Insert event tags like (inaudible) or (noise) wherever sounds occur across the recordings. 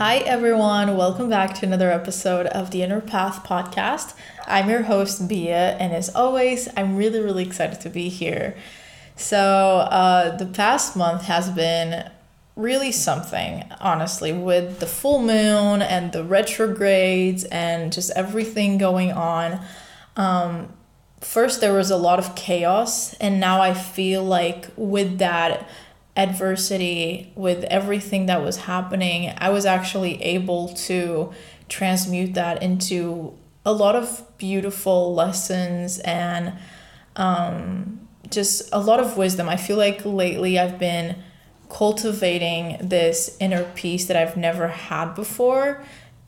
Hi, everyone. Welcome back to another episode of the Inner Path podcast. I'm your host, Bea, and as always, I'm really, really excited to be here. So, uh, the past month has been really something, honestly, with the full moon and the retrogrades and just everything going on. Um, first, there was a lot of chaos, and now I feel like with that, adversity, with everything that was happening, I was actually able to transmute that into a lot of beautiful lessons and um, just a lot of wisdom. I feel like lately I've been cultivating this inner peace that I've never had before,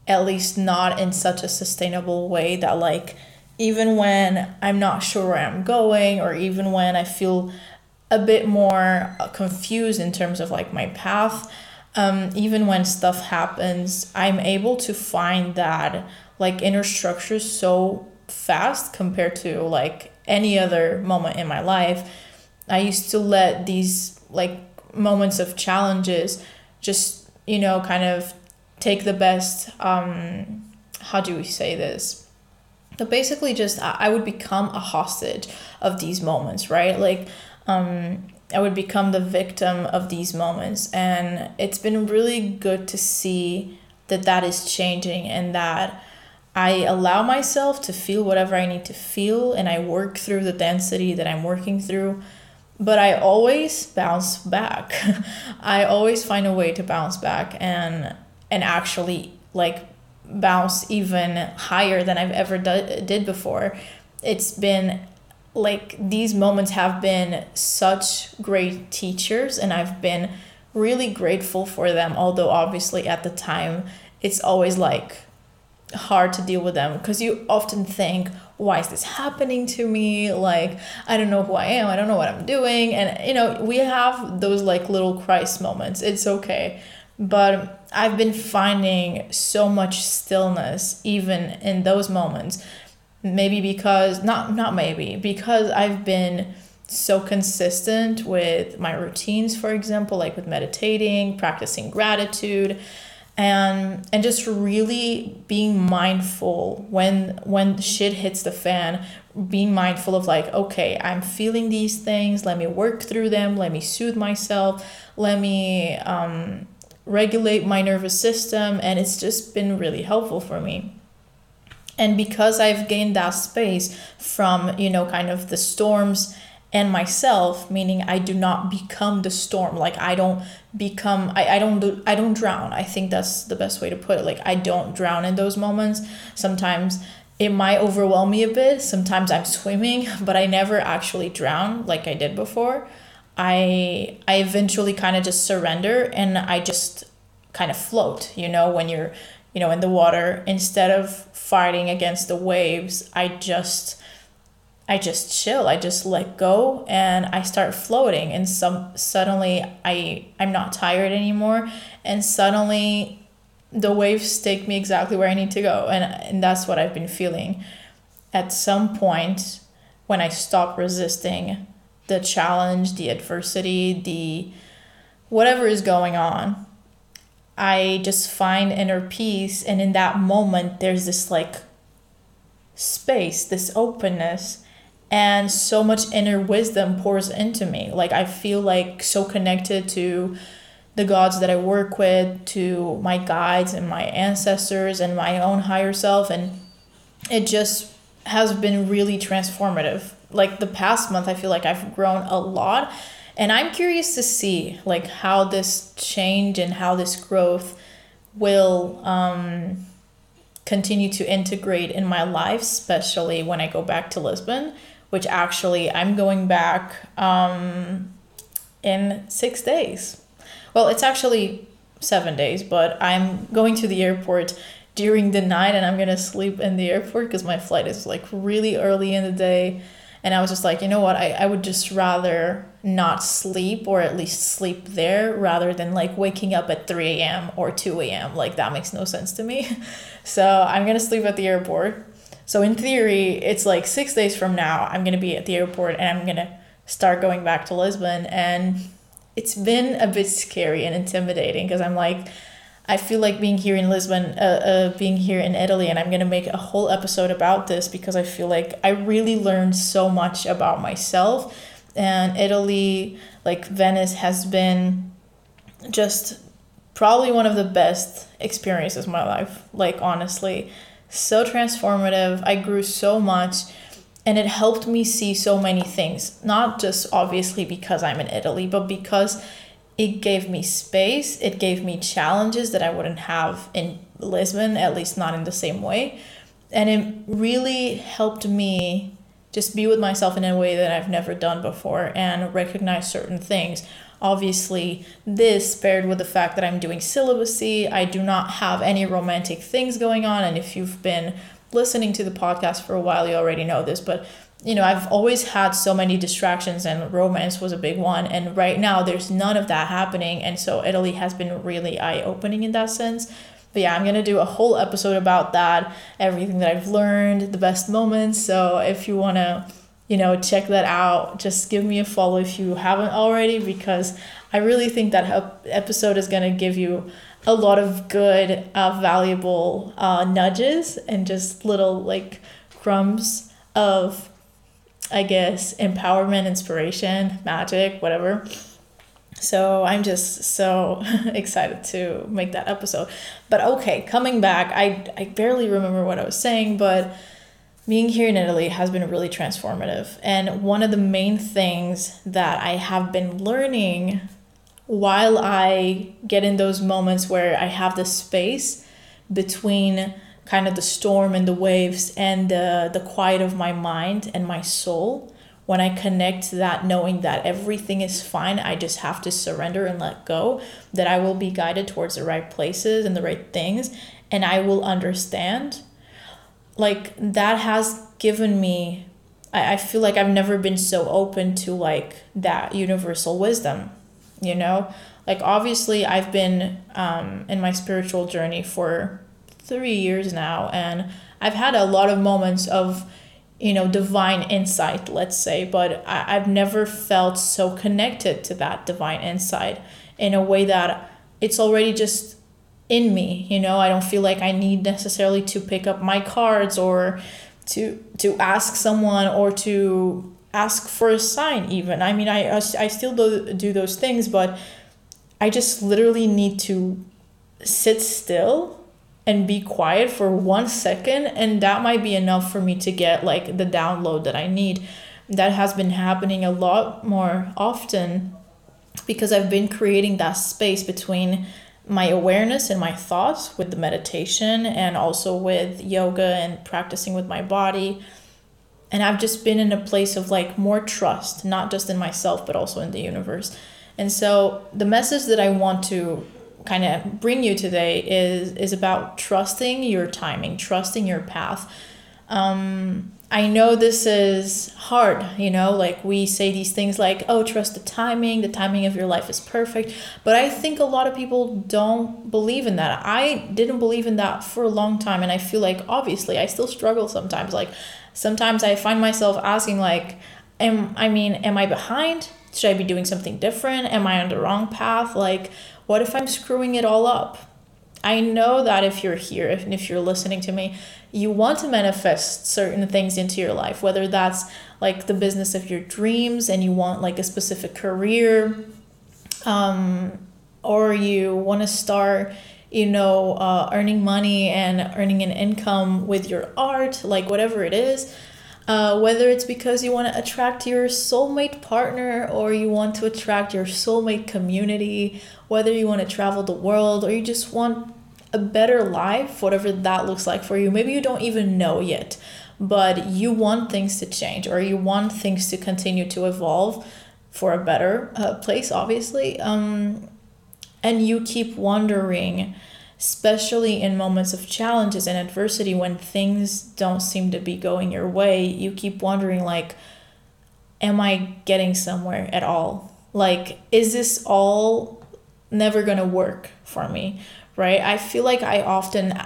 at least not in such a sustainable way that, like, even when I'm not sure where I'm going, or even when I feel a bit more confused in terms of like my path. Um, even when stuff happens i'm able to find that like inner structure so fast compared to like any other moment in my life. I used to let these like moments of challenges just you know kind of take the best um how do we say this? But basically just i would become a hostage of these moments right? Like um, I would become the victim of these moments. And it's been really good to see that that is changing and that I allow myself to feel whatever I need to feel and I work through the density that I'm working through. But I always bounce back. (laughs) I always find a way to bounce back and and actually like bounce even higher than I've ever do- did before. It's been like these moments have been such great teachers and I've been really grateful for them although obviously at the time it's always like hard to deal with them because you often think why is this happening to me? Like i don't know who i am i don't know what i'm doing and you know we have those like little christ moments it's okay. But i've been finding so much stillness even in those moments maybe because not not maybe because I've been so consistent with my routines for example like with meditating practicing gratitude and and just really being mindful when when shit hits the fan being mindful of like okay i'm feeling these things let me work through them let me soothe myself let me um, regulate my nervous system and it's just been really helpful for me and because i've gained that space from you know kind of the storms and myself meaning i do not become the storm like i don't become i, I don't do, i don't drown. I think that's the best way to put it. Like i don't drown in those moments. Sometimes it might overwhelm me a bit. Sometimes i'm swimming (laughs) but i never actually drown like i did before. I i eventually kind of just surrender and i just kind of float you know when you're you know in the water instead of fighting against the waves i just i just chill i just let go and i start floating. And some suddenly i i'm not tired anymore. And suddenly the waves take me exactly where i need to go. And and that's what i've been feeling. At some point when i stop resisting the challenge the adversity the whatever is going on I just find inner peace. And in that moment, there's this like space, this openness, and so much inner wisdom pours into me. Like, I feel like so connected to the gods that I work with, to my guides and my ancestors and my own higher self. And it just has been really transformative. Like, the past month, I feel like I've grown a lot and i'm curious to see like how this change and how this growth will um, continue to integrate in my life especially when i go back to lisbon which actually i'm going back um, in six days well it's actually seven days but i'm going to the airport during the night and i'm gonna sleep in the airport because my flight is like really early in the day and I was just like, you know what? I, I would just rather not sleep or at least sleep there rather than like waking up at 3 a.m. or 2 a.m. Like that makes no sense to me. (laughs) so I'm to sleep at the airport. So in theory, it's like six days from now, I'm to be at the airport and I'm to start going back to Lisbon. And it's been a bit scary and intimidating because I'm like, I feel like being here in Lisbon, uh, uh, being here in Italy, and I'm gonna make a whole episode about this because I feel like I really learned so much about myself. And Italy, like Venice, has been just probably one of the best experiences of my life. Like, honestly, so transformative. I grew so much and it helped me see so many things, not just obviously because I'm in Italy, but because it gave me space, it gave me challenges that I wouldn't have in Lisbon, at least not in the same way. And it really helped me just be with myself in a way that I've never done before and recognize certain things. Obviously, this paired with the fact that I'm doing celibacy, I do not have any romantic things going on. And if you've been listening to the podcast for a while, you already know this, but you know, I've always had so many distractions and romance was a big one. And right now there's none of that happening. And so Italy has been really eye opening in that sense. But yeah, I'm going to do a whole episode about that, everything that I've learned, the best moments. So if you want to, you know, check that out, just give me a follow if you haven't already, because I really think that episode is going to give you a lot of good, uh, valuable uh, nudges and just little like crumbs of I guess, empowerment, inspiration, magic, whatever. So I'm just so (laughs) excited to make that episode. But okay, coming back, I, I barely remember what I was saying, but being here in Italy has been really transformative. And one of the main things that I have been learning while I get in those moments where I have the space between kind of the storm and the waves and the, the quiet of my mind and my soul when i connect that knowing that everything is fine i just have to surrender and let go that i will be guided towards the right places and the right things and i will understand. Like that has given me I, I feel like i've never been so open to like that universal wisdom you know? Like obviously i've been um, in my spiritual journey for three years now, and I've had a lot of moments of, you know, divine insight, let's say, but I, I've never felt so connected to that divine insight in a way that it's already just in me you know? I don't feel like i need necessarily to pick up my cards or to to ask someone or to ask for a sign even. I mean i i still do, do those things but i just literally need to sit still and be quiet for one second and that might be enough for me to get like the download that i need. That has been happening a lot more often because i've been creating that space between my awareness and my thoughts with the meditation and also with yoga and practicing with my body. And i've just been in a place of like more trust not just in myself but also in the universe. And so the message that i want to kind of bring you today is is about trusting your timing, trusting your path. Um, I know this is hard, you know, like we say these things like, oh, trust the timing, the timing of your life is perfect. But I think a lot of people don't believe in that. I didn't believe in that for a long time. And I feel like, obviously, I still struggle sometimes. Like, sometimes I find myself asking, like, am, I mean, am I behind? Should I be doing something different? Am I on the wrong path? Like, what if I'm screwing it all up? I know that if you're here and if you're listening to me, you want to manifest certain things into your life, whether that's like the business of your dreams and you want like a specific career, um, or you want to start, you know, uh, earning money and earning an income with your art, like whatever it is. Uh, whether it's because you want to attract your soulmate partner or you want to attract your soulmate community, whether you want to travel the world or you just want a better life, whatever that looks like for you. Maybe you don't even know yet, but you want things to change or you want things to continue to evolve for a better uh, place, obviously. Um, and you keep wondering especially in moments of challenges and adversity when things don't seem to be going your way, you keep wondering like am I getting somewhere at all? Like is this all never going to work for me? Right? I feel like I often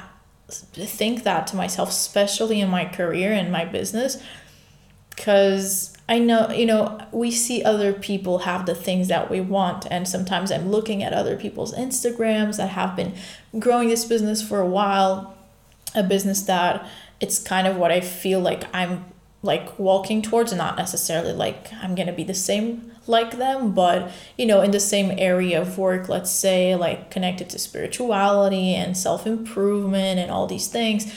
think that to myself, especially in my career and my business. because I know, you know, we see other people have the things that we want. And sometimes I'm looking at other people's Instagrams that have been growing this business for a while, a business that it's kind of what I feel like I'm like walking towards, not necessarily like I'm going to be the same like them, but you know, in the same area of work, let's say, like connected to spirituality and self improvement and all these things.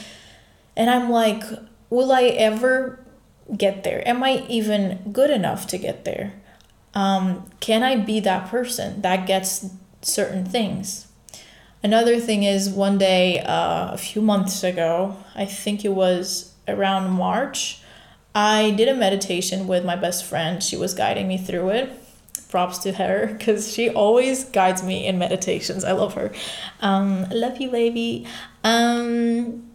And I'm like, will I ever get there? Am I even good enough to get there? Um, can I be that person that gets certain things? Another thing is one day, uh, a few months ago, I think it was around March, I did a meditation with my best friend. She was guiding me through it. Props to her because she always guides me in meditations. I love her. Um, love you, baby. Um,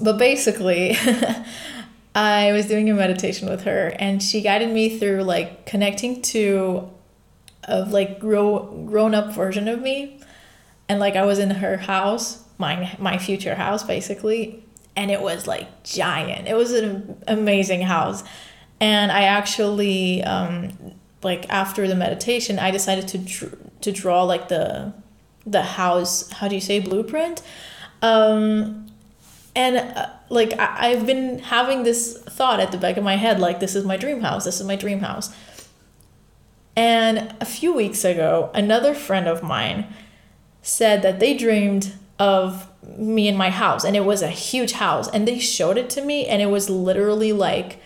but basically, (laughs) I was doing a meditation with her and she guided me through like connecting to a like grow grown up version of me and like I was in her house, my my future house basically, and it was like giant. It was an amazing house. And I actually um like after the meditation, I decided to dr- to draw like the the house, how do you say blueprint? Um and uh, like I, I've been having this thought at the back of my head like this is my dream house this is my dream house. And a few weeks ago another friend of mine said that they dreamed of me in my house and it was a huge house and they showed it to me and it was literally like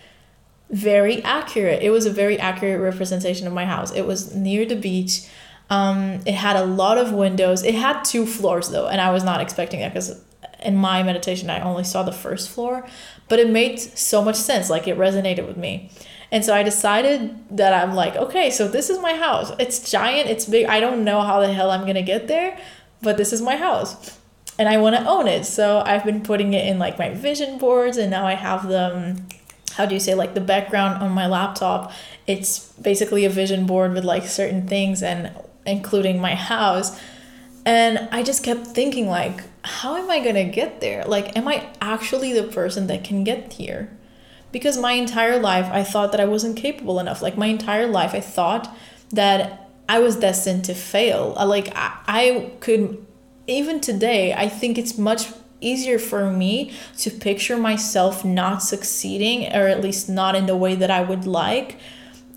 very accurate. It was a very accurate representation of my house. It was near the beach. Um, it had a lot of windows. It had two floors though and i was not expecting that because in my meditation i only saw the first floor but it made so much sense like it resonated with me. And so i decided that i'm like okay so this is my house. It's giant it's big i don't know how the hell i'm gonna get there but this is my house. And i want to own it so i've been putting it in like my vision boards and now i have them um, how do you say like the background on my laptop. It's basically a vision board with like certain things and including my house. And I just kept thinking, like, how am I gonna get there? Like, am I actually the person that can get here? Because my entire life, I thought that I wasn't capable enough. Like, my entire life, I thought that I was destined to fail. Uh, like, I, I could, even today, I think it's much easier for me to picture myself not succeeding, or at least not in the way that I would like.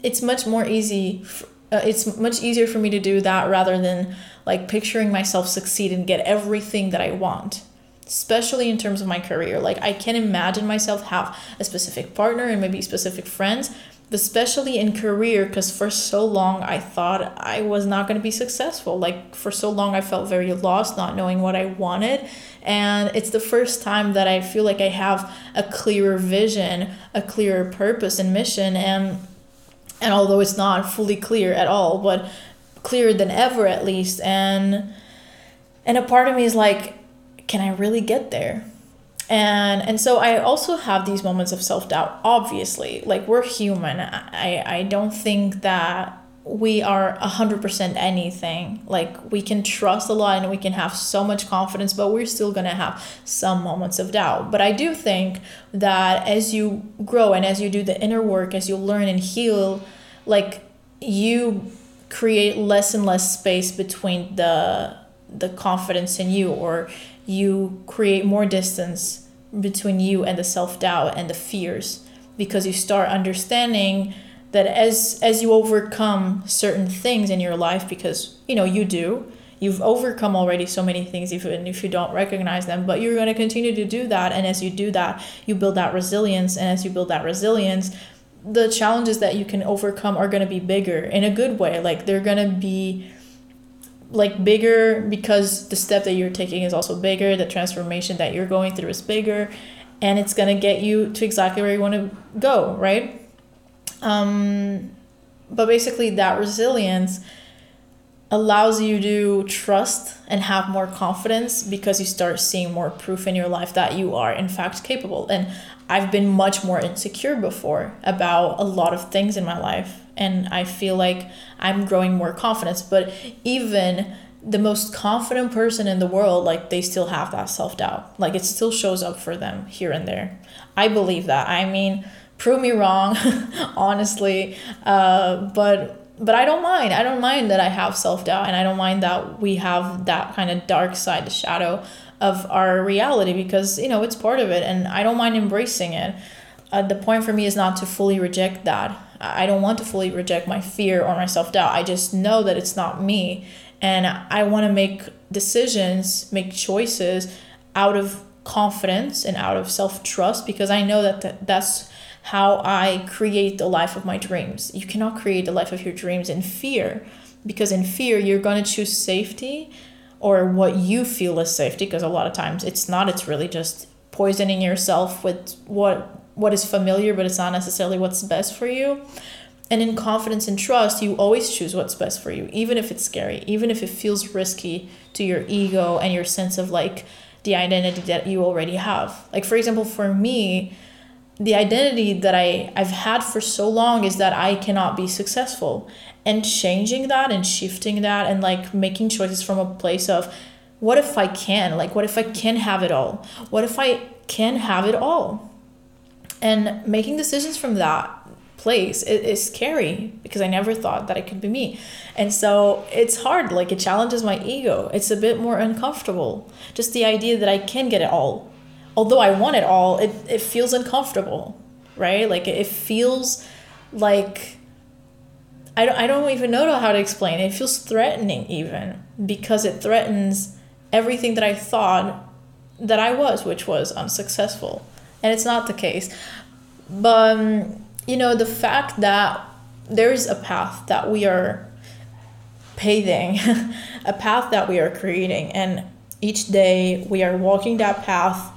It's much more easy. Uh, it's much easier for me to do that rather than like picturing myself succeed and get everything that I want especially in terms of my career. Like i can imagine myself have a specific partner and maybe specific friends especially in career because for so long i thought i was not going to be successful. Like for so long i felt very lost not knowing what i wanted. And it's the first time that i feel like i have a clearer vision a clearer purpose and mission. And and although it's not fully clear at all but clearer than ever at least. And and a part of me is like can i really get there? And and so i also have these moments of self-doubt obviously. Like we're human. I i don't think that we are 100% anything. Like we can trust a lot and we can have so much confidence but we're still going to have some moments of doubt. But i do think that as you grow and as you do the inner work as you learn and heal like you create less and less space between the the confidence in you or you create more distance between you and the self-doubt and the fears. Because you start understanding that as as you overcome certain things in your life because you know you do you've overcome already so many things even if you don't recognize them but you're going to continue to do that. And as you do that you build that resilience. And as you build that resilience the challenges that you can overcome are going to be bigger in a good way. Like they're going to be like bigger because the step that you're taking is also bigger the transformation that you're going through is bigger and it's going to get you to exactly where you want to go right? Um but basically that resilience allows you to trust and have more confidence because you start seeing more proof in your life that you are in fact capable. And I've been much more insecure before about a lot of things in my life. And I feel like I'm growing more confidence. But even the most confident person in the world, like they still have that self doubt. Like it still shows up for them here and there. I believe that. I mean, prove me wrong, (laughs) honestly. Uh, but but I don't mind. I don't mind that I have self doubt, and I don't mind that we have that kind of dark side, the shadow of our reality, because you know it's part of it, and I don't mind embracing it. Uh, the point for me is not to fully reject that. I don't want to fully reject my fear or my self doubt. I just know that it's not me, and I want to make decisions, make choices out of confidence and out of self trust because I know that that's how I create the life of my dreams. You cannot create the life of your dreams in fear because in fear you're going to choose safety or what you feel is safety because a lot of times it's not it's really just poisoning yourself with what what is familiar but it's not necessarily what's best for you. And in confidence and trust, you always choose what's best for you, even if it's scary, even if it feels risky to your ego and your sense of like the identity that you already have. Like, for example, for me, the identity that I, I've had for so long is that I cannot be successful. And changing that and shifting that and like making choices from a place of what if I can? Like, what if I can have it all? What if I can have it all? And making decisions from that place it is scary because I never thought that it could be me. And so it's hard, like it challenges my ego. It's a bit more uncomfortable. Just the idea that I can get it all although I want it all, it, it feels uncomfortable, right? Like it feels like I don't, I don't even know how to explain it. It feels threatening even because it threatens everything that I thought that I was, which was unsuccessful. And it's not the case. But, um, you know, the fact that there's a path that we are paving, (laughs) a path that we are creating, and each day we are walking that path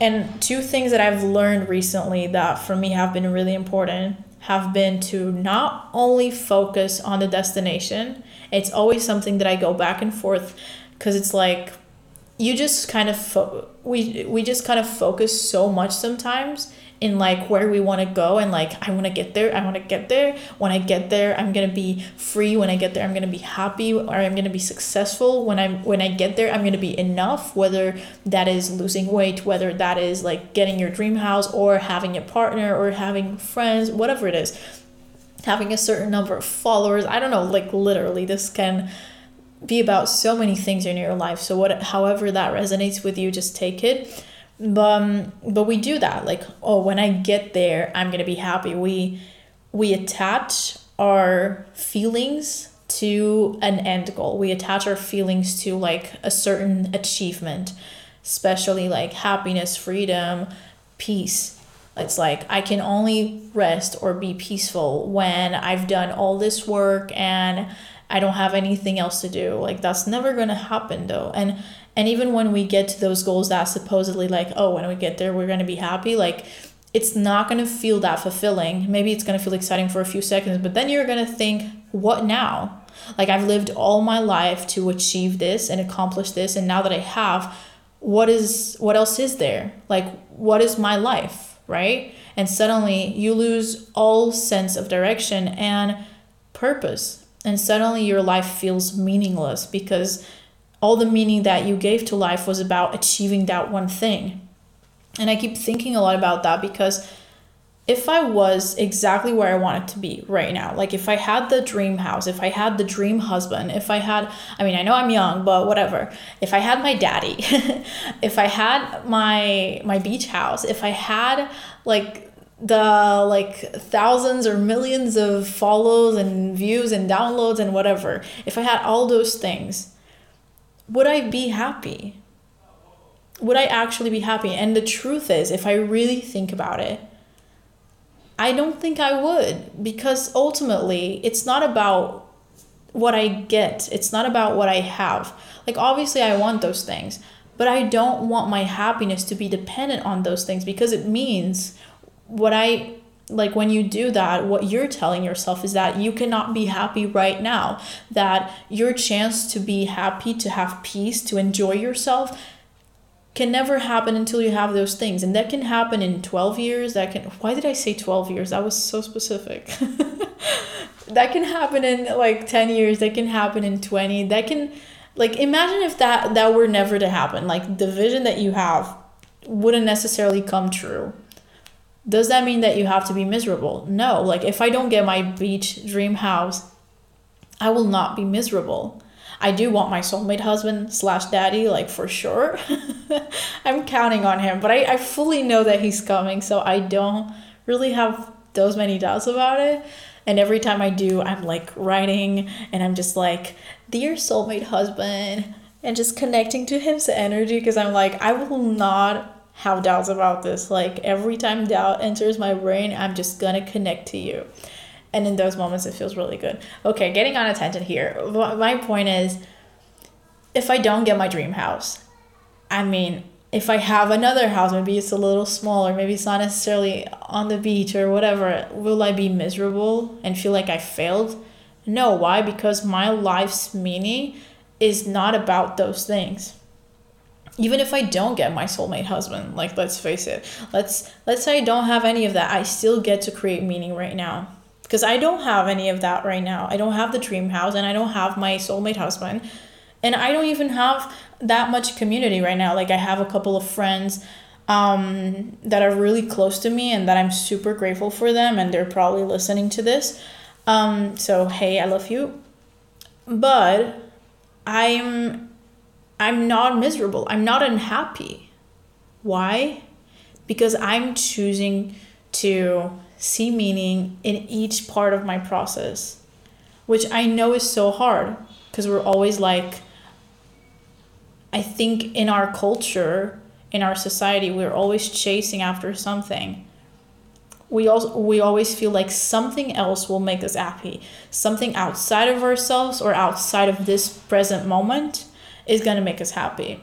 and two things that I've learned recently that for me have been really important have been to not only focus on the destination, it's always something that I go back and forth because it's like you just kind of fo- we we just kind of focus so much sometimes in like where we want to go and like I want to get there I want to get there. When I get there I'm going to be free. When I get there I'm going to be happy or I'm going to be successful. When I'm when I get there I'm going to be enough whether that is losing weight whether that is like getting your dream house or having a partner or having friends whatever it is. Having a certain number of followers. I don't know like literally this can be about so many things in your life. So what however that resonates with you just take it um, but we do that. Like oh when i get there i'm gonna be happy. We we attach our feelings to an end goal. We attach our feelings to like a certain achievement especially like happiness freedom peace. It's like i can only rest or be peaceful when i've done all this work and i don't have anything else to do. Like that's never gonna happen though. And and even when we get to those goals that supposedly like, oh, when we get there, we're going to be happy, like it's not going to feel that fulfilling. Maybe it's going to feel exciting for a few seconds, but then you're going to think, what now? Like I've lived all my life to achieve this and accomplish this and now that I have, what is what else is there? Like what is my life, right? And suddenly you lose all sense of direction and purpose. And suddenly your life feels meaningless because all the meaning that you gave to life was about achieving that one thing. And I keep thinking a lot about that because if I was exactly where I wanted to be right now, like if I had the dream house, if I had the dream husband, if I had, I mean, I know I'm young, but whatever. If I had my daddy, (laughs) if I had my my beach house, if I had like the like thousands or millions of follows and views and downloads and whatever, if I had all those things, would I be happy? Would I actually be happy? And the truth is, if I really think about it, I don't think I would because ultimately it's not about what I get, it's not about what I have. Like, obviously, I want those things, but I don't want my happiness to be dependent on those things because it means what I like when you do that what you're telling yourself is that you cannot be happy right now that your chance to be happy to have peace to enjoy yourself can never happen until you have those things. And that can happen in 12 years that can why did i say 12 years? That was so specific. (laughs) That can happen in like 10 years that can happen in 20 that can like imagine if that that were never to happen. Like the vision that you have wouldn't necessarily come true Does that mean that you have to be miserable? No. Like if I don't get my beach dream house, I will not be miserable. I do want my soulmate husband slash daddy, like for sure. (laughs) I'm counting on him, but I, I fully know that he's coming, so I don't really have those many doubts about it. And every time I do, I'm like writing and I'm just like, Dear soulmate husband, and just connecting to his energy because I'm like, I will not have doubts about this. Like every time doubt enters my brain, I'm just gonna connect to you. And in those moments, it feels really good. Okay, getting on a tangent here. My point is if I don't get my dream house, I mean, if I have another house, maybe it's a little smaller, maybe it's not necessarily on the beach or whatever, will I be miserable and feel like I failed? No, why? Because my life's meaning is not about those things. Even if I don't get my soulmate husband, like let's face it, let's let's say I don't have any of that, I still get to create meaning right now because I don't have any of that right now. I don't have the dream house and I don't have my soulmate husband. And I don't even have that much community right now. Like I have a couple of friends um, that are really close to me and that I'm super grateful for them and they're probably listening to this. Um, so hey, I love you. But I'm I'm not miserable. I'm not unhappy. Why? Because I'm choosing to see meaning in each part of my process, which I know is so hard because we're always like, I think in our culture, in our society, we're always chasing after something. We also we always feel like something else will make us happy. Something outside of ourselves or outside of this present moment is gonna make us happy.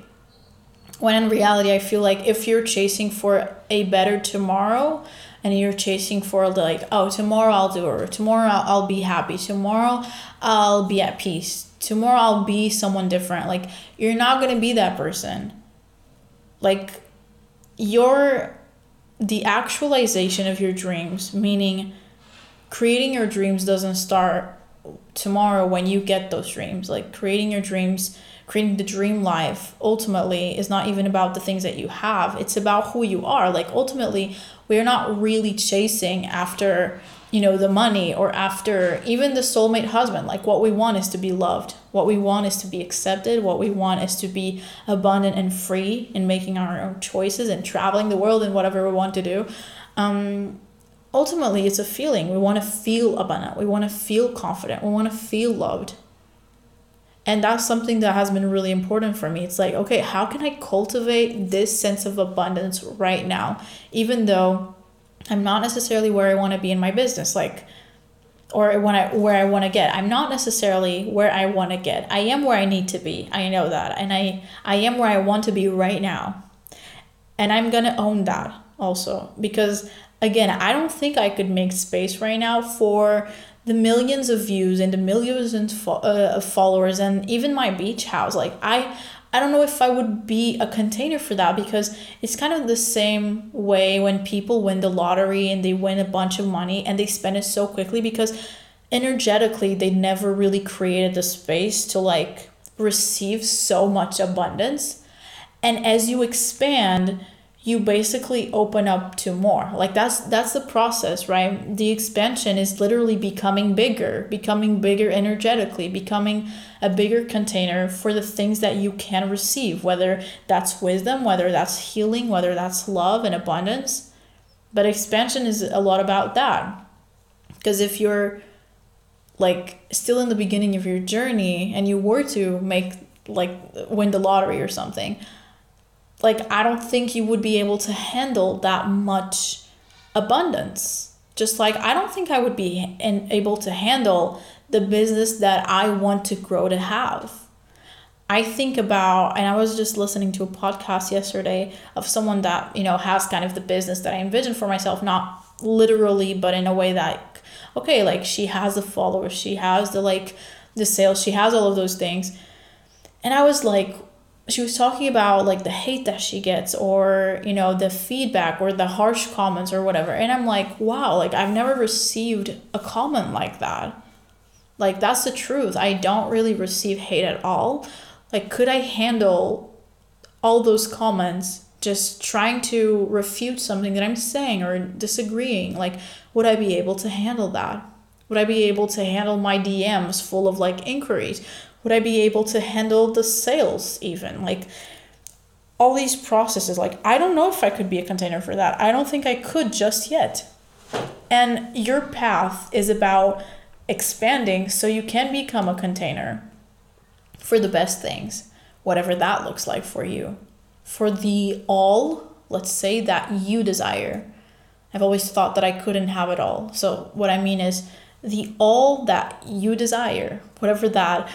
When in reality, I feel like if you're chasing for a better tomorrow, and you're chasing for like oh tomorrow i'll do it or tomorrow i'll be happy tomorrow i'll be at peace tomorrow i'll be someone different like you're not going to be that person like your the actualization of your dreams meaning creating your dreams doesn't start tomorrow when you get those dreams like creating your dreams creating the dream life ultimately is not even about the things that you have. It's about who you are. Like ultimately we're not really chasing after you know the money or after even the soulmate husband. Like what we want is to be loved. What we want is to be accepted. What we want is to be abundant and free in making our own choices and traveling the world and whatever we want to do. Um, ultimately it's a feeling we want to feel abundant we want to feel confident we want to feel loved and that's something that has been really important for me. It's like, okay, how can I cultivate this sense of abundance right now, even though I'm not necessarily where I want to be in my business, like, or when I where I want to get. I'm not necessarily where I want to get. I am where I need to be. I know that, and I I am where I want to be right now, and I'm gonna own that also because again, I don't think I could make space right now for the millions of views and the millions uh, of followers and even my beach house. Like i i don't know if i would be a container for that because it's kind of the same way when people win the lottery and they win a bunch of money and they spend it so quickly because energetically they never really created the space to like receive so much abundance. And as you expand you basically open up to more. Like that's that's the process right? The expansion is literally becoming bigger becoming bigger energetically becoming a bigger container for the things that you can receive whether that's wisdom whether that's healing whether that's love and abundance. But expansion is a lot about that. Because if you're like still in the beginning of your journey and you were to make like win the lottery or something like I don't think you would be able to handle that much abundance. Just like I don't think I would be able to handle the business that I want to grow to have. I think about, and I was just listening to a podcast yesterday of someone that, you know, has kind of the business that I envision for myself, not literally, but in a way that, okay, like she has the followers, she has the like the sales, she has all of those things. And I was like, she was talking about like the hate that she gets or you know the feedback or the harsh comments or whatever and i'm like wow like i've never received a comment like that like that's the truth i don't really receive hate at all like could i handle all those comments just trying to refute something that I'm saying or disagreeing. Like, would I be able to handle that? Would I be able to handle my DMs full of like inquiries? Would I be able to handle the sales even? Like, all these processes, like, I don't know if I could be a container for that. I don't think I could just yet. And your path is about expanding so you can become a container for the best things, whatever that looks like for you. For the all, let's say, that you desire. I've always thought that I couldn't have it all. So, what I mean is the all that you desire, whatever that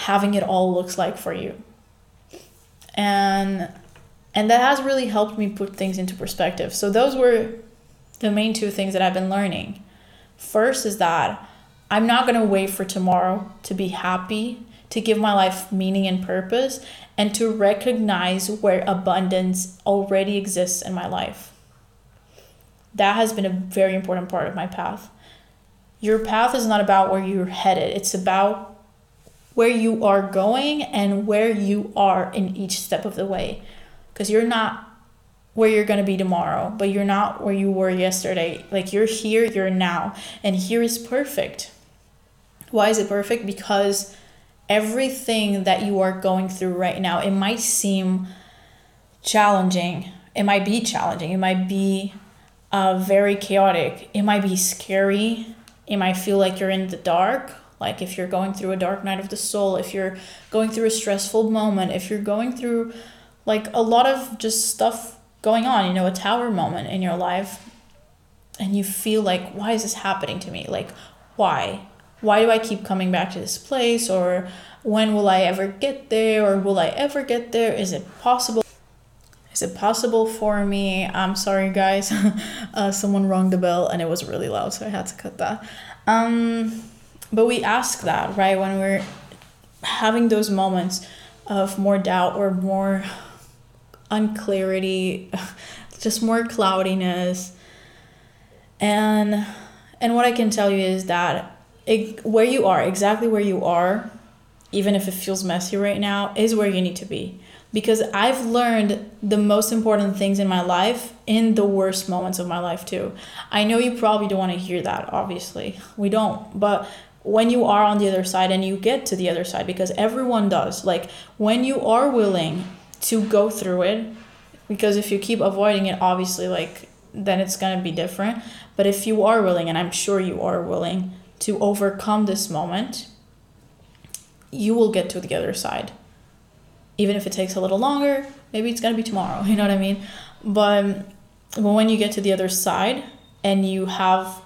having it all looks like for you. And and that has really helped me put things into perspective. So those were the main two things that I've been learning. First is that I'm not going to wait for tomorrow to be happy, to give my life meaning and purpose, and to recognize where abundance already exists in my life. That has been a very important part of my path. Your path is not about where you're headed, it's about where you are going and where you are in each step of the way. Because you're not where you're going to be tomorrow, but you're not where you were yesterday. Like you're here, you're now, and here is perfect. Why is it perfect? Because everything that you are going through right now, it might seem challenging. It might be challenging. It might be uh, very chaotic. It might be scary. It might feel like you're in the dark. Like if you're going through a dark night of the soul, if you're going through a stressful moment, if you're going through like a lot of just stuff going on, you know, a tower moment in your life, and you feel like, why is this happening to me? Like, why? why do I keep coming back to this place? Or when will I ever get there? Or will I ever get there? Is it possible? Is it possible for me? I'm sorry, guys. (laughs) uh, someone rang the bell and it was really loud, so I had to cut that. Um, but we ask that, right? When we're having those moments of more doubt or more unclarity, (laughs) just more cloudiness. And and what I can tell you is that it, where you are, exactly where you are, even if it feels messy right now, is where you need to be. Because I've learned the most important things in my life in the worst moments of my life, too. I know you probably don't want to hear that, obviously. We don't. But when you are on the other side and you get to the other side, because everyone does, like when you are willing to go through it, because if you keep avoiding it, obviously, like then it's going to be different. But if you are willing, and I'm sure you are willing, to overcome this moment, you will get to the other side. Even if it takes a little longer, maybe it's gonna be tomorrow, (laughs) you know what I mean? But when you get to the other side and you have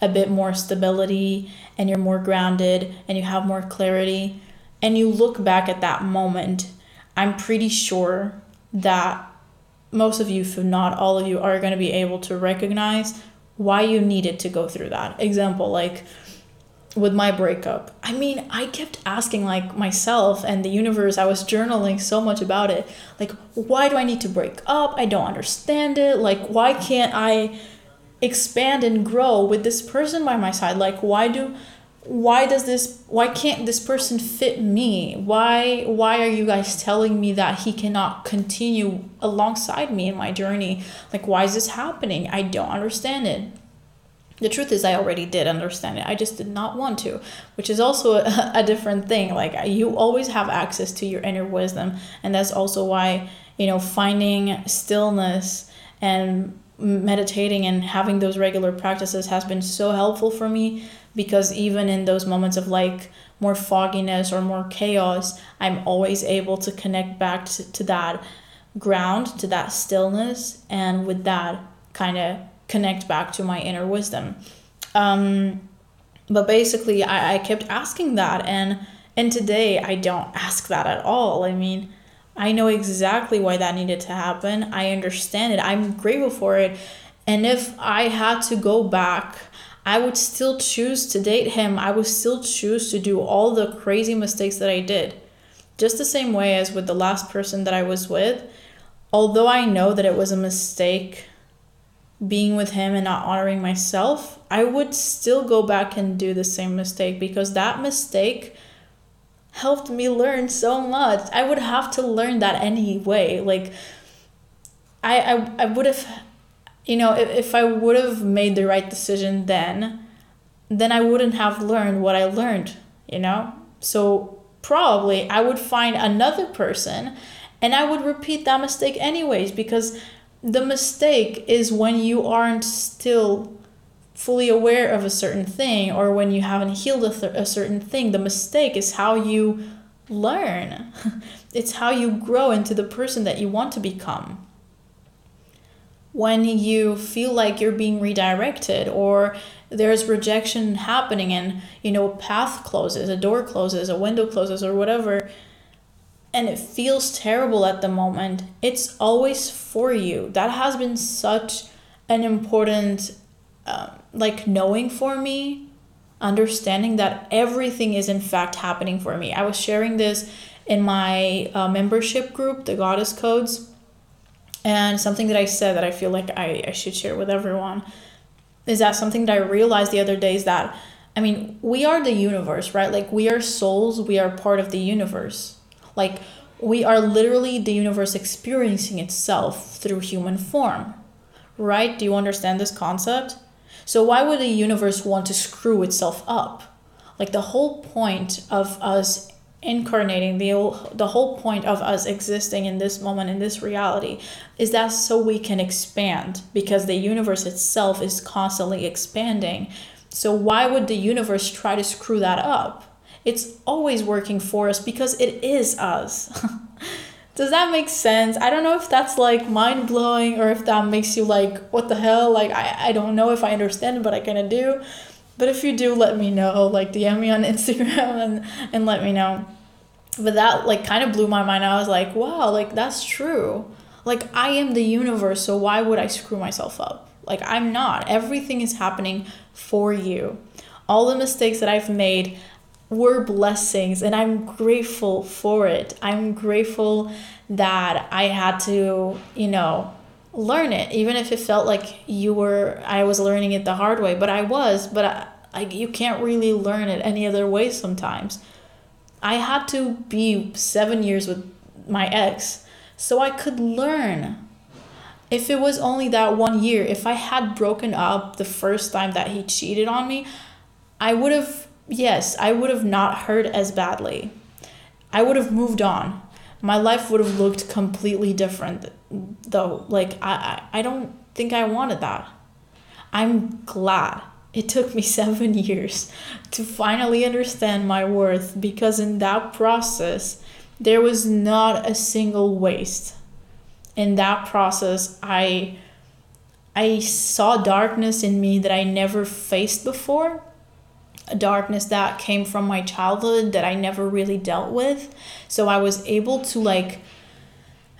a bit more stability and you're more grounded and you have more clarity and you look back at that moment, I'm pretty sure that most of you, if not all of you, are going to be able to recognize why you needed to go through that. Example, like with my breakup. I mean, I kept asking like myself and the universe, I was journaling so much about it. Like, why do I need to break up? I don't understand it. Like, why can't I expand and grow with this person by my side? Like, why do why does this why can't this person fit me? Why why are you guys telling me that he cannot continue alongside me in my journey? Like why is this happening? I don't understand it. The truth is i already did understand it. I just did not want to which is also a, (laughs) a different thing. Like you always have access to your inner wisdom and that's also why you know finding stillness and meditating and having those regular practices has been so helpful for me because even in those moments of like more fogginess or more chaos, I'm always able to connect back to, to that ground, to that stillness, and with that, kind of connect back to my inner wisdom. Um, but basically, I, I kept asking that, and and today I don't ask that at all. I mean, I know exactly why that needed to happen. I understand it. I'm grateful for it. And if I had to go back I would still choose to date him. I would still choose to do all the crazy mistakes that I did. Just the same way as with the last person that I was with. Although I know that it was a mistake being with him and not honoring myself, I would still go back and do the same mistake because that mistake helped me learn so much. I would have to learn that anyway. Like, I, I, I would have, you know, if, if I would have made the right decision then, then I wouldn't have learned what I learned, you know? So probably I would find another person and I would repeat that mistake anyways because the mistake is when you aren't still fully aware of a certain thing or when you haven't healed a, th- a certain thing. The mistake is how you learn, (laughs) it's how you grow into the person that you want to become. When you feel like you're being redirected or there's rejection happening and you know a path closes a door closes a window closes or whatever and it feels terrible at the moment it's always for you that has been such an important uh, like knowing for me understanding that everything is in fact happening for me i was sharing this in my uh, membership group the goddess codes and something that i said that i feel like I, I should share with everyone is that something that I realized the other day is that I mean, we are the universe, right? Like we are souls, we are part of the universe. Like we are literally the universe experiencing itself through human form. Right? Do you understand this concept? So why would the universe want to screw itself up? Like the whole point of us incarnating the the whole point of us existing in this moment in this reality is that so we can expand because the universe itself is constantly expanding. So why would the universe try to screw that up? It's always working for us because it is us (laughs) does that make sense i don't know if that's like mind-blowing or if that makes you like what the hell like i, I don't know if i understand but i kind of do but if you do, let me know. Like DM me on (laughs) Instagram and, and let me know. But that like kind of blew my mind. I was like, wow, like that's true. Like I am the universe, so why would I screw myself up? Like I'm not. Everything is happening for you. All the mistakes that I've made were blessings and I'm grateful for it. I'm grateful that I had to, you know, learn it even if it felt like you were I was learning it the hard way, but I was, but I, I you can't really learn it any other way sometimes. I had to be 7 years with my ex so I could learn. If it was only that one year, if I had broken up the first time that he cheated on me, I would have yes, I would have not hurt as badly. I would have moved on. My life would have looked completely different though. Like I, I don't think i wanted that. I'm glad. It took me (laughs) seven years to finally understand my worth because in that process there was not a single waste. In that process i i saw darkness in me that i never faced before a darkness that came from my childhood that I never really dealt with. So I was able to like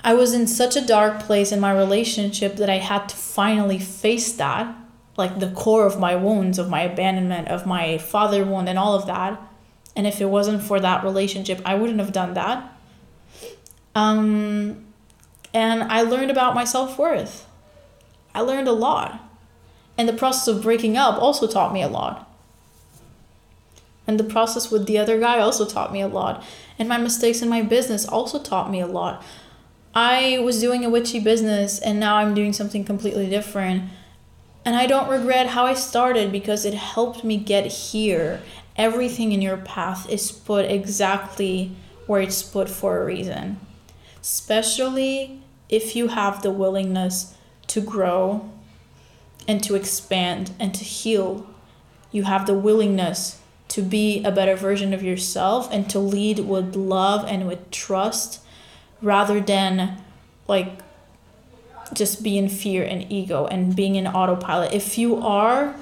I was in such a dark place in my relationship that I had to finally face that, like the core of my wounds, of my abandonment, of my father wound and all of that. And if it wasn't for that relationship, I wouldn't have done that. Um and I learned about my self-worth. I learned a lot. And the process of breaking up also taught me a lot and the process with the other guy also taught me a lot. And my mistakes in my business also taught me a lot. I was doing a witchy business and now I'm doing something completely different. And I don't regret how I started because it helped me get here. Everything in your path is put exactly where it's put for a reason. Especially if you have the willingness to grow and to expand and to heal. You have the willingness to be a better version of yourself and to lead with love and with trust rather than like just be in fear and ego and being in autopilot. If you are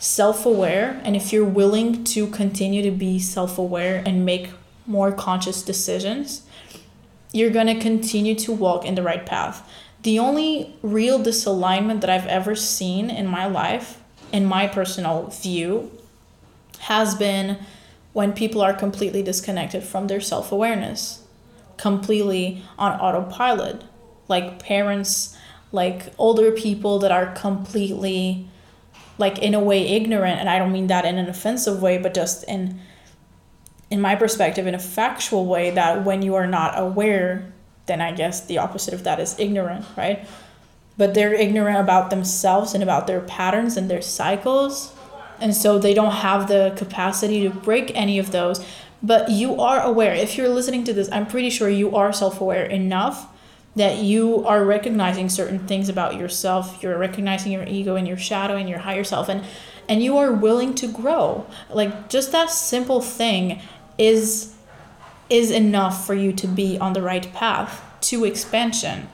self aware and if you're willing to continue to be self aware and make more conscious decisions, you're going to continue to walk in the right path. The only real disalignment that I've ever seen in my life, in my personal view, has been when people are completely disconnected from their self awareness, completely on autopilot, like parents, like older people that are completely, like in a way, ignorant. And I don't mean that in an offensive way, but just in, in my perspective, in a factual way, that when you are not aware, then I guess the opposite of that is ignorant, right? but they're ignorant about themselves and about their patterns and their cycles. And so they don't have the capacity to break any of those. But you are aware. If you're listening to this, I'm pretty sure you are self aware enough that you are recognizing certain things about yourself. You're recognizing your ego and your shadow and your higher self. And and you are willing to grow. Like just that simple thing is is enough for you to be on the right path to expansion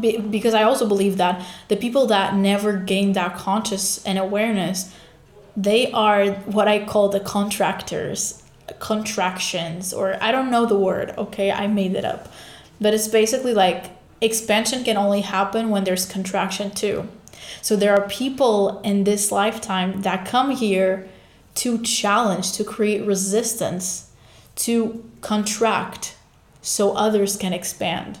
be, because I also believe that the people that never gain that conscious and awareness, they are what I call the contractors, contractions, or I don't know the word, okay? I made it up. But it's basically like expansion can only happen when there's contraction too. So there are people in this lifetime that come here to challenge, to create resistance, to contract so others can expand.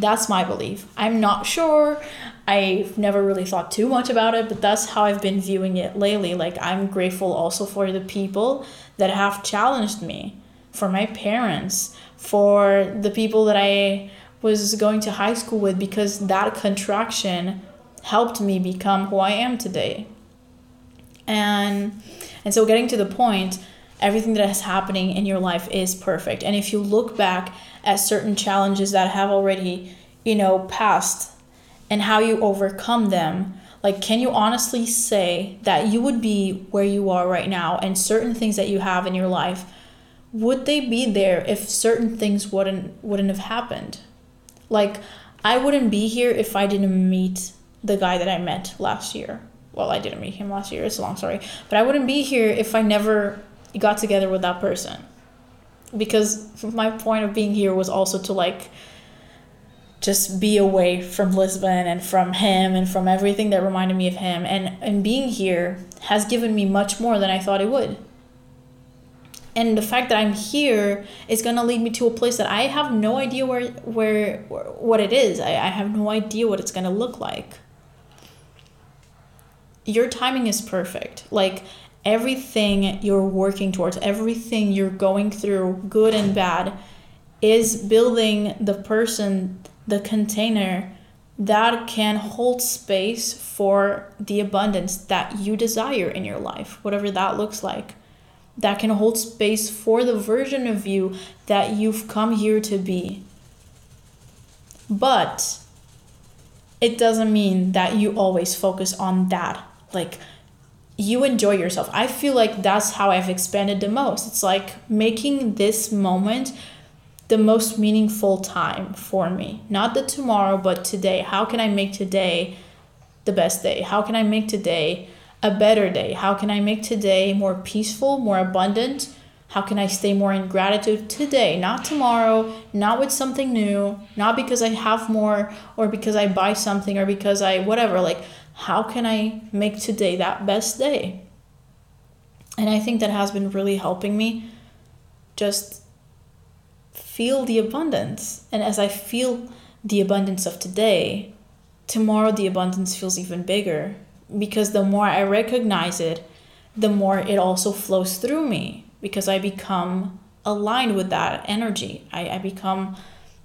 That's my belief. I'm not sure. I've never really thought too much about it, but that's how I've been viewing it lately. Like, I'm grateful also for the people that have challenged me, for my parents, for the people that I was going to high school with, because that contraction helped me become who I am today. And and so getting to the point, everything that is happening in your life is perfect. And if you look back at certain challenges that have already, you know, passed and how you overcome them, like can you honestly say that you would be where you are right now and certain things that you have in your life would they be there if certain things wouldn't wouldn't have happened? Like I wouldn't be here if I didn't meet the guy that I met last year. Well, I didn't meet him last year. It's a long story. But I wouldn't be here if I never got together with that person because my point of being here was also to like just be away from Lisbon and from him and from everything that reminded me of him and and being here has given me much more than I thought it would. And the fact that I'm here is going to lead me to a place that I have no idea where where what it is. I, I have no idea what it's going to look like. Your timing is perfect. Like everything you're working towards, everything you're going through, good and bad, is building the person, the container that can hold space for the abundance that you desire in your life, whatever that looks like. That can hold space for the version of you that you've come here to be. But it doesn't mean that you always focus on that. Like, you enjoy yourself. I feel like that's how I've expanded the most. It's like making this moment the most meaningful time for me. Not the tomorrow, but today. How can I make today the best day? How can I make today a better day? How can I make today more peaceful, more abundant? How can I stay more in gratitude today, not tomorrow, not with something new, not because I have more or because I buy something or because I whatever. Like, how can I make today that best day? And I think that has been really helping me just feel the abundance. And as I feel the abundance of today, tomorrow the abundance feels even bigger because the more I recognize it, the more it also flows through me because I become aligned with that energy. I, I become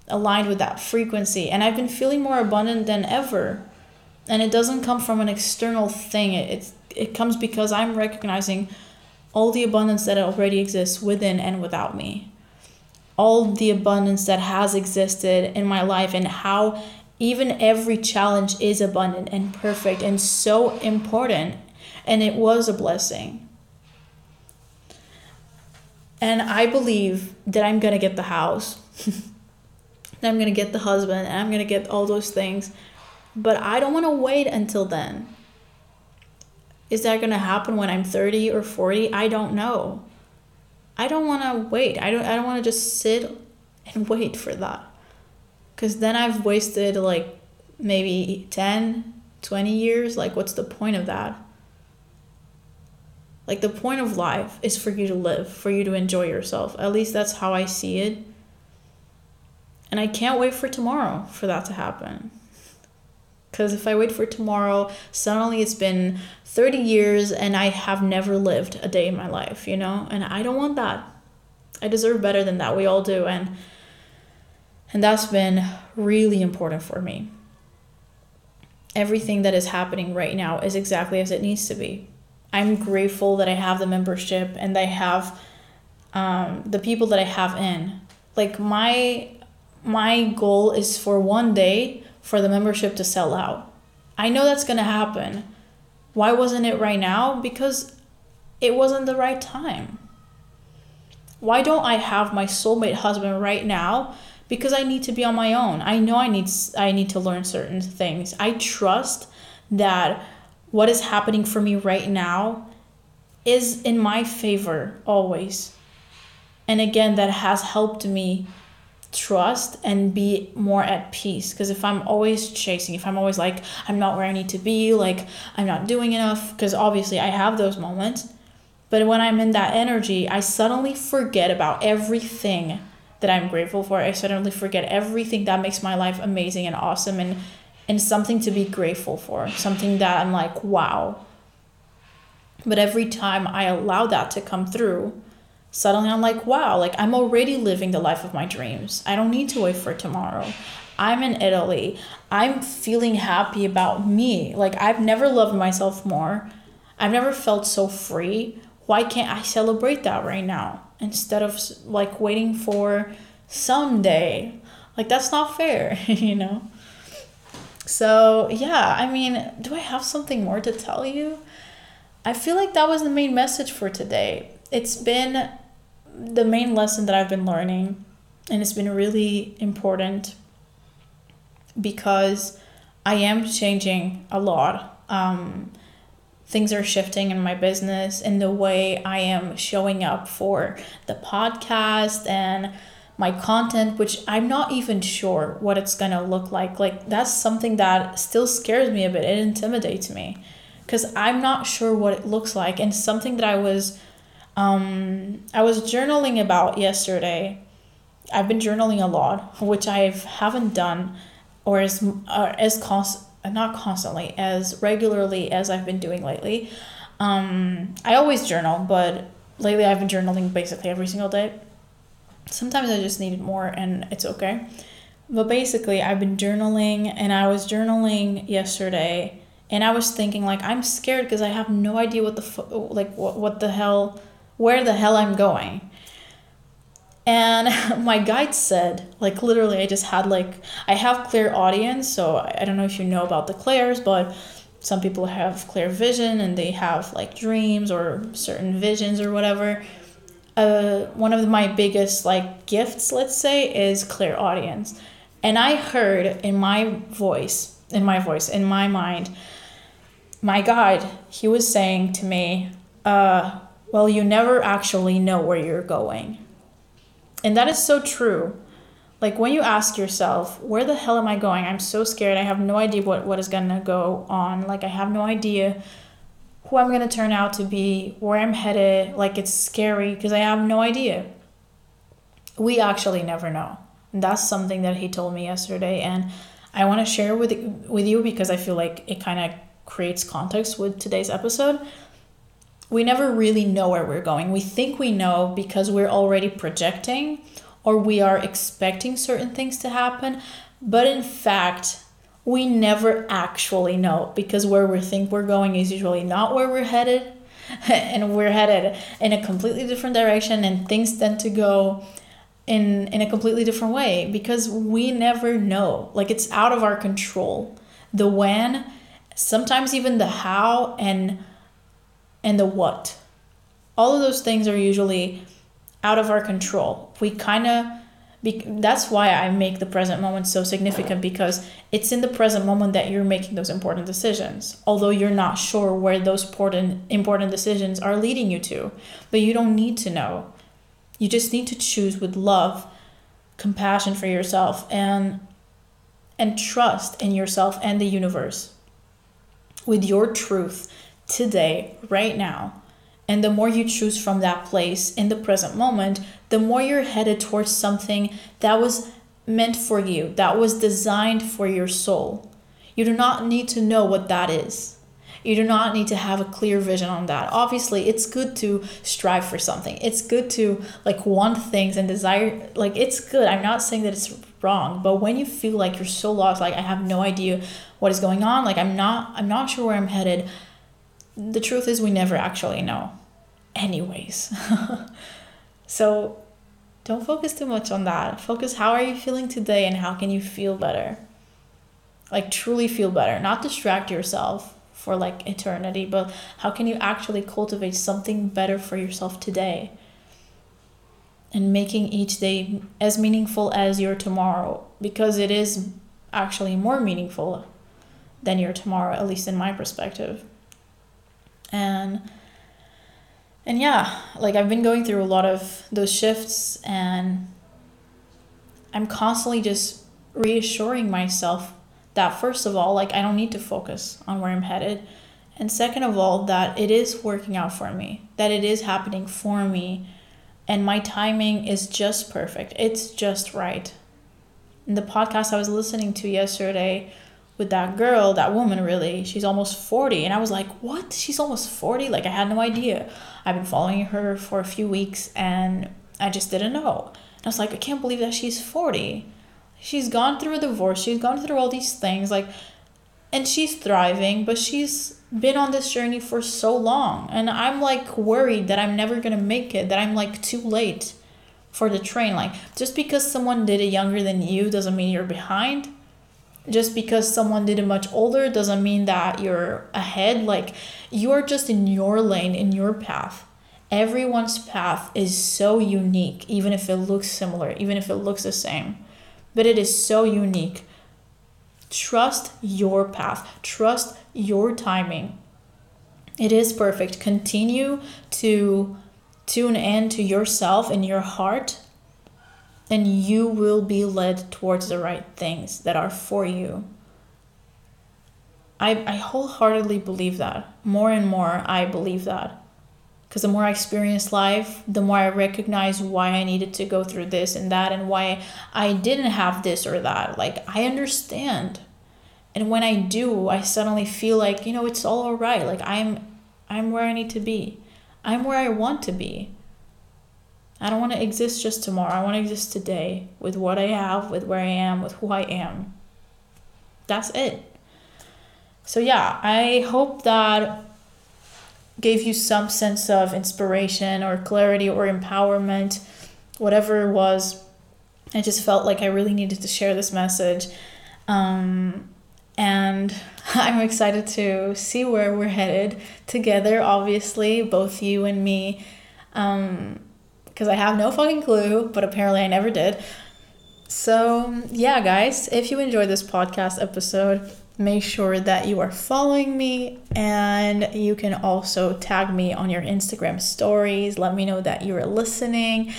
aligned with that frequency. And I've been feeling more abundant than ever and it doesn't come from an external thing. It, it, it comes because i'm recognizing all the abundance that already exists within and without me. All the abundance that has existed in my life and how even every challenge is abundant and perfect and so important. And it was a blessing. And i believe that i'm going to get the house (laughs) that i'm going to get the husband and i'm going to get all those things but I don't want to wait until then. Is that going to happen when I'm 30 or 40? I don't know. I don't want to wait. I don't I don't want to just sit and (laughs) wait for that. Cuz then I've wasted like maybe 10, 20 years. Like what's the point of that? Like the point of life is for you to live, for you to enjoy yourself. At least that's how I see it. And I can't wait for tomorrow for that to happen. Because if I wait for tomorrow, suddenly it's been 30 years and I have never lived a day in my life, you know? And I don't want that. I deserve better than that. We all do. And and that's been really important for me. everything that is happening right now is exactly as it needs to be. I'm grateful that I have the membership and I have um, the people that I have in. Like my my goal is for one day for the membership to sell out. I know that's gonna happen. Why wasn't it right now? Because it wasn't the right time. Why don't I have my soulmate husband right now? Because I need to be on my own. I know I need I need to learn certain things. I trust that what is happening for me right now is in my favor always. And again, that has helped me trust and be more at peace. Because if I'm always chasing, if I'm always like, I'm not where I need to be, like, I'm not doing enough, because obviously I have those moments. But when I'm in that energy, I suddenly forget about everything that I'm grateful for. I suddenly forget everything that makes my life amazing and awesome and and something to be grateful for. Something that I'm like, wow. But every time I allow that to come through, suddenly I'm like, wow, like I'm already living the life of my dreams. I don't need to wait for tomorrow. I'm in Italy. I'm feeling happy about me. Like I've never loved myself more. I've never felt so free. Why can't I celebrate that right now instead of like waiting for someday? Like that's not fair, (laughs) you know? So, yeah, I mean, do I have something more to tell you? I feel like that was the main message for today. It's been the main lesson that I've been learning, and it's been really important because I am changing a lot. Um, things are shifting in my business in the way I am showing up for the podcast and my content, which I'm not even sure what it's gonna look like. Like, that's something that still scares me a bit. It intimidates me because I'm not sure what it looks like. And something that I was um, I was journaling about yesterday. I've been journaling a lot, which I haven't done or as uh, as const not constantly as regularly as I've been doing lately. Um, I always journal, but lately I've been journaling basically every single day. Sometimes I just need it more, and it's okay. But basically, I've been journaling, and I was journaling yesterday, and I was thinking like I'm scared because I have no idea what the like what what the hell where the hell I'm going. And (laughs) my guide said, like literally, I just had like I have clairaudience. so I don't know if you know about the clairs, but some people have clear vision and they have like dreams or certain visions or whatever. Uh, one of my biggest like gifts, let's say, is clairaudience. And I heard in my voice, in my voice, in my mind, my guide, he was saying to me, uh, well, you never actually know where you're going. And that is so true. Like when you ask yourself, where the hell am I going? I'm so scared. I have no idea what, what is going to go on. Like, I have no idea who I'm going to turn out to be, where I'm headed. Like, it's scary because I have no idea. We actually never know. And that's something that he told me yesterday. And I want to share with, with you because I feel like it kind of creates context with today's episode we never really know where we're going. We think we know because we're already projecting or we are expecting certain things to happen, but in fact, we never actually know because where we think we're going is usually not where we're headed (laughs) and we're headed in a completely different direction and things tend to go in in a completely different way because we never know like it's out of our control the when sometimes even the how and and the what. All of those things are usually out of our control. We kind of that's why I make the present moment so significant because it's in the present moment that you're making those important decisions. Although you're not sure where those important important decisions are leading you to, but you don't need to know. You just need to choose with love, compassion for yourself and and trust in yourself and the universe. With your truth today, right now. And the more you choose from that place in the present moment, the more you're headed towards something that was meant for you, that was designed for your soul. You do not need to know what that is. You do not need to have a clear vision on that. Obviously, it's good to strive for something. It's good to like want things and desire like it's good. I'm not saying that it's wrong, but when you feel like you're so lost, like I have no idea what is going on, like I'm not I'm not sure where I'm headed. The truth is we never actually know. Anyways. (laughs) so don't focus too much on that. Focus how are you feeling today and how can you feel better? Like truly feel better, not distract yourself for like eternity, but how can you actually cultivate something better for yourself today? And making each day as meaningful as your tomorrow because it is actually more meaningful than your tomorrow, at least in my perspective. And and yeah, like I've been going through a lot of those shifts and I'm constantly just reassuring myself that first of all, like I don't need to focus on where I'm headed. And second of all, that it is working out for me, that it is happening for me, and my timing is just perfect. It's just right. In the podcast I was listening to yesterday with that girl, that woman really, she's almost 40. And I was like, what? She's almost 40? Like, I had no idea. I've been following her for a few weeks and I just didn't know. And I was like, I can't believe that she's 40. She's gone through a divorce, she's gone through all these things, like, and she's thriving, but she's been on this journey for so long. And I'm like worried that I'm never gonna make it, that I'm like too late for the train. Like, just because someone did it younger than you doesn't mean you're behind just because someone did it much older doesn't mean that you're ahead. Like you're just in your lane in your path. Everyone's path is so unique even if it looks similar even if it looks the same. But it is so unique. Trust your path. Trust your timing. It is perfect. Continue to tune in to yourself and your heart then you will be led towards the right things that are for you. I, I wholeheartedly believe that. More and more, I believe that. Because the more I experience life, the more I recognize why I needed to go through this and that and why I didn't have this or that. Like, I understand. And when I do, I suddenly feel like, you know, it's all alright. Like, I'm, I'm where I need to be, I'm where I want to be. I don't want to exist just tomorrow. I want to exist today with what I have, with where I am, with who I am. That's it. So, yeah, I hope that gave you some sense of inspiration or clarity or empowerment, whatever it was. I just felt like I really needed to share this message. Um, and (laughs) I'm excited to see where we're headed together, obviously, both you and me. Um, because I have no fucking clue, but apparently I never did. So, yeah, guys, if you enjoyed this podcast episode, make sure that you are following me and you can also tag me on your Instagram stories. Let me know that you are listening,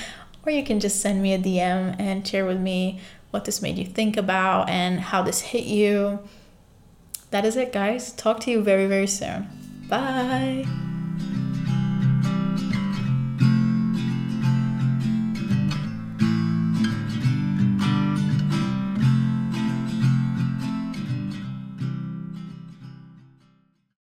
or you can just send me a DM and share with me what this made you think about and how this hit you. That is it, guys. Talk to you very, very soon. Bye.